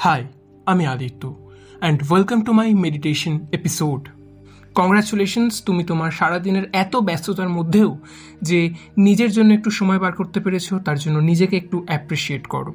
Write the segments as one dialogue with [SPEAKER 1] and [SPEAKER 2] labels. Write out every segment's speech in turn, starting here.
[SPEAKER 1] High আমি Aditya and welcome to my meditation episode congratulations তুমি তোমার সারাদিনের এত ব্যস্ততার মধ্যেও যে নিজের জন্য একটু সময় বার করতে পেরেছ, তার জন্য নিজেকে একটু অ্যাপ্রিসিয়েট করো।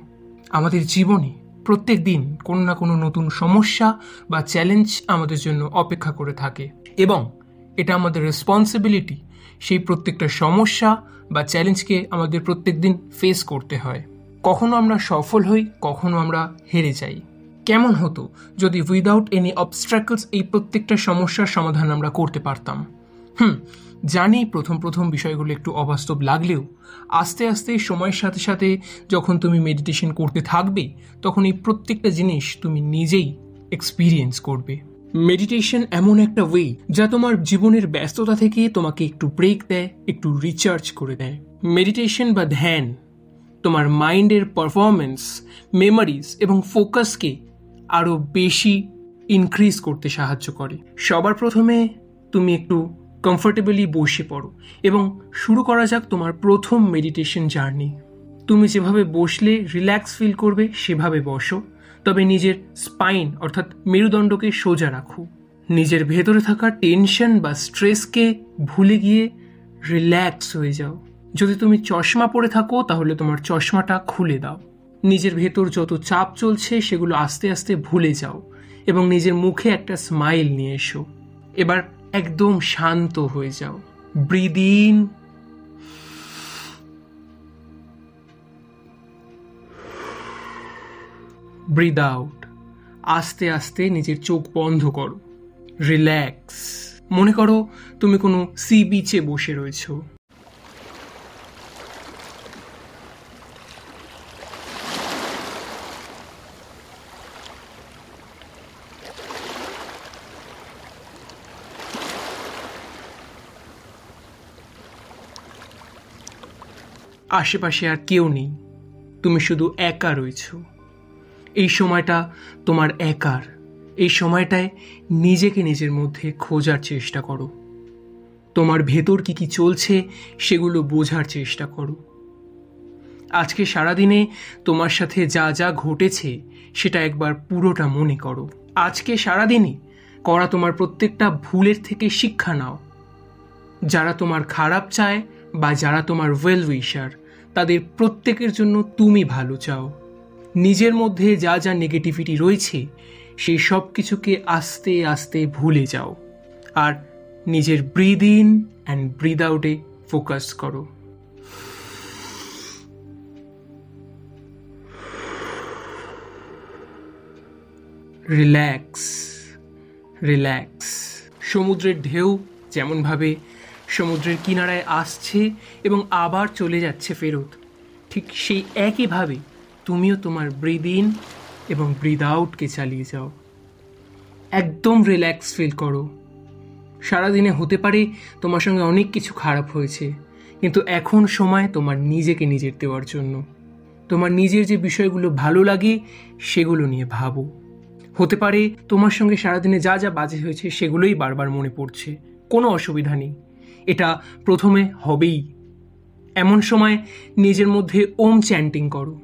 [SPEAKER 1] আমাদের জীবনে প্রত্যেক দিন কোনো না কোনো নতুন সমস্যা বা চ্যালেঞ্জ আমাদের জন্য অপেক্ষা করে থাকে, এবং এটা আমাদের রেসপন্সিবিলিটি সেই প্রত্যেকটা সমস্যা বা চ্যালেঞ্জকে আমাদের প্রত্যেক দিন ফেস করতে হয়। কখনো আমরা সফল হই, কখনো আমরা হেরে যাই। কেমন হতো যদি উইদাউট এনি অবস্ট্রাকলস এই প্রত্যেকটা সমস্যার সমাধান আমরা করতে পারতাম? হুম, জানি প্রথম প্রথম বিষয়গুলো একটু অবাস্তব লাগলেও, আস্তে আস্তে সময়ের সাথে সাথে যখন তুমি মেডিটেশন করতে থাকবে, তখন এই প্রত্যেকটা জিনিস তুমি নিজেই এক্সপিরিয়েন্স করবে। মেডিটেশন এমন একটা ওয়ে যা তোমার জীবনের ব্যস্ততা থেকে তোমাকে একটু ব্রেক দেয়, একটু রিচার্জ করে দেয়। মেডিটেশন বা ধ্যান তোমার মাইন্ডের পারফরমেন্স মেমোরিজ এবং ফোকাসকে আরও বেশি ইনক্রিজ করতে সাহায্য করে। সবার প্রথমে তুমি একটু কমফোর্টেবলি বসে পড়ো এবং শুরু করা যাক তোমার প্রথম মেডিটেশন জার্নি তুমি যেভাবে বসলে রিল্যাক্স ফিল করবে, সেভাবে বসো। তবে নিজের স্পাইন অর্থাৎ মেরুদণ্ডকে সোজা রাখো। নিজের ভেতরে থাকা টেনশন বা স্ট্রেসকে ভুলে গিয়ে রিল্যাক্স হয়ে যাও। যদি তুমি চশমা পরে থাকো, তাহলে তোমার চশমাটা খুলে দাও। নিজের ভেতর যত চাপ চলছে, সেগুলো আস্তে আস্তে ভুলে যাও এবং নিজের মুখে একটা স্মাইল নিয়ে এসো। এবার একদম শান্ত হয়ে যাও। ব্রিদ ইন ব্রিদ আউট আস্তে আস্তে নিজের চোখ বন্ধ করো। রিল্যাক্স মনে করো তুমি কোনো সি বিচে বসে রয়েছো। আশেপাশে আর কেউ নেই। তুমি শুধু একা রয়েছ। এই সময়টা তোমার একার। এই সময়টায় নিজেকে নিজের মধ্যে খোঁজার চেষ্টা করো। তোমার ভেতর কি কি চলছে সেগুলো বোঝার চেষ্টা করো। আজকে সারাদিনে তোমার সাথে যা যা ঘটেছে সেটা একবার পুরোটা মনে করো। আজকে সারাদিনে করা তোমার প্রত্যেকটা ভুলের থেকে শিক্ষা নাও। যারা তোমার খারাপ চায় বা যারা তোমার ওয়েল উইশার তাদের প্রত্যেকের জন্য তুমি ভালো চাও। নিজের মধ্যে যা যা নেগেটিভিটি রয়েছে, সেই সব কিছুকে আস্তে আস্তে ভুলে যাও। আর নিজের ব্রিদ ইন অ্যান্ড ব্রিদ আউটে ফোকাস করো। রিল্যাক্স রিল্যাক্স সমুদ্রের ঢেউ যেমনভাবে সমুদ্রের কিনারায় আসছে এবং আবার চলে যাচ্ছে ফেরত। ঠিক সেই একইভাবে তুমিও তোমার ব্রিদ ইন এবং ব্রিদ আউটকে চালিয়ে যাও। একদম রিল্যাক্স ফিল করো। সারাদিনে হতে পারে তোমার সঙ্গে অনেক কিছু খারাপ হয়েছে, কিন্তু এখন সময় তোমার নিজেকে নিজের দেওয়ার জন্য। তোমার নিজের যে বিষয়গুলো ভালো লাগে, সেগুলো নিয়ে ভাবো। হতে পারে তোমার সঙ্গে সারাদিনে যা যা বাজে হয়েছে, সেগুলোই বারবার মনে পড়ছে। কোনো অসুবিধা নেই। এটা প্রথমে হবেই। এমন সময় নিজের মধ্যে ওম চ্যান্টিং করো।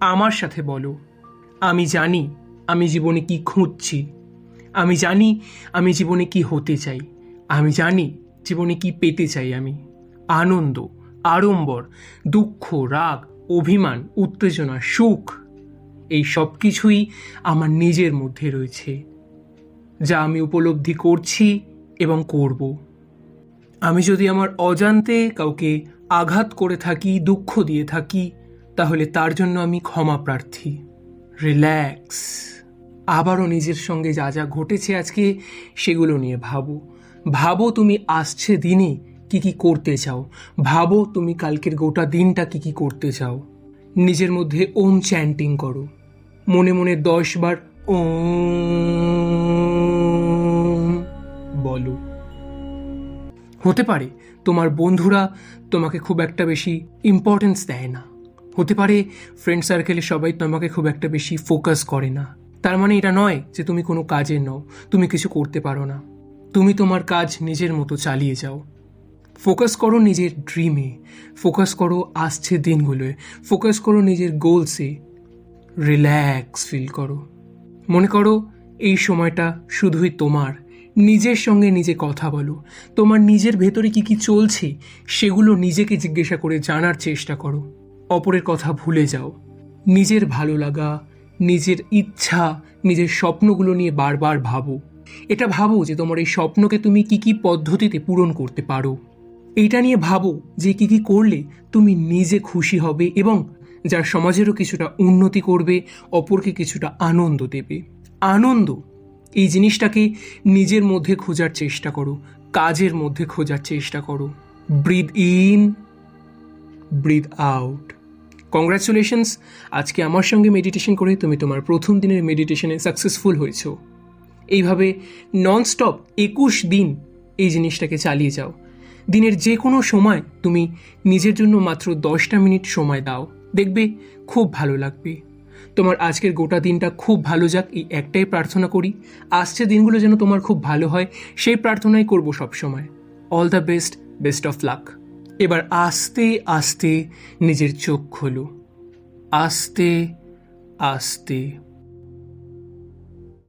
[SPEAKER 1] আমার সাথে বলো, আমি জানি আমি জীবনে কি খুঁজছি। আমি জানি আমি জীবনে কি হতে চাই। আমি জানি জীবনে কি পেতে চাই আমি। আনন্দ, আড়ম্বর, দুঃখ, রাগ, অভিমান, উত্তেজনা, সুখ, এই সব কিছুই আমার নিজের মধ্যে রয়েছে, যা আমি উপলব্ধি করছি এবং করব। আমি যদি আমার অজান্তে কাউকে আঘাত করে থাকি, দুঃখ দিয়ে থাকি, তাহলে তার জন্য আমি ক্ষমা প্রার্থী। রিল্যাক্স। আবারও নিজের সঙ্গে যা যা ঘটেছে আজকে, সেগুলো নিয়ে ভাবো। ভাবো তুমি আসছে দিনে কি কি করতে চাও। ভাবো তুমি কালকের গোটা দিনটা কি কি করতে চাও। নিজের মধ্যে ওম চ্যান্টিং করো। মনে মনে দশ বার ওম বলো। হতে পারে তোমার বন্ধুরা তোমাকে খুব একটা বেশি ইম্পর্টেন্স দেয় না। হতে পারে ফ্রেন্ড সার্কেলে সবাই তোমাকে খুব একটা বেশি ফোকাস করে না। তার মানে এটা নয় যে তুমি কোনো কাজের নও, তুমি কিছু করতে পারো না। তুমি তোমার কাজ নিজের মতো চালিয়ে যাও। ফোকাস করো নিজের ড্রিমে ফোকাস করো আসছে দিনগুলোয়। ফোকাস করো নিজের গোলসে রিল্যাক্স ফিল করো। মনে করো, এই সময়টা শুধুই তোমার। নিজের সঙ্গে নিজে কথা বলো। তোমার নিজের ভেতরে কি কি চলছে, সেগুলো নিজেকে জিজ্ঞাসা করে জানার চেষ্টা করো। অপরের কথা ভুলে যাও। নিজের ভালো লাগা নিজের ইচ্ছা, নিজের স্বপ্নগুলো নিয়ে বারবার ভাবো। এটা ভাবো যে তোমার এই স্বপ্নকে তুমি কি কি পদ্ধতিতে পূরণ করতে পারো। এইটা নিয়ে ভাবো যে কি কি করলে তুমি নিজে খুশি হবে এবং যার সমাজেরও কিছুটা উন্নতি করবে, অপরকে কিছুটা আনন্দ দেবে। আনন্দ, এই জিনিসটাকে নিজের মধ্যে খোঁজার চেষ্টা করো, কাজের মধ্যে খোঁজার চেষ্টা করো। Breathe in breathe out congratulations আজকে আমার সঙ্গে মেডিটেশন করে তুমি তোমার প্রথম দিনের মেডিটেশনে সাকসেসফুল হয়েছো। এইভাবে ননস্টপ একুশ দিন এই জিনিসটাকে চালিয়ে যাও। দিনের যে কোনো সময় তুমি নিজের জন্য মাত্র দশটা মিনিট সময় দাও। দেখবে খুব ভালো লাগবে। তোমার আজকের গোটা দিনটা খুব ভালো যাক, এই একটাই প্রার্থনা করি। আসছে দিনগুলো যেন তোমার খুব ভালো হয়, সেই প্রার্থনাই করব সবসময়। All the best best of luck এবার আস্তে আস্তে নিজের চোখ খোলো। আস্তে আস্তে।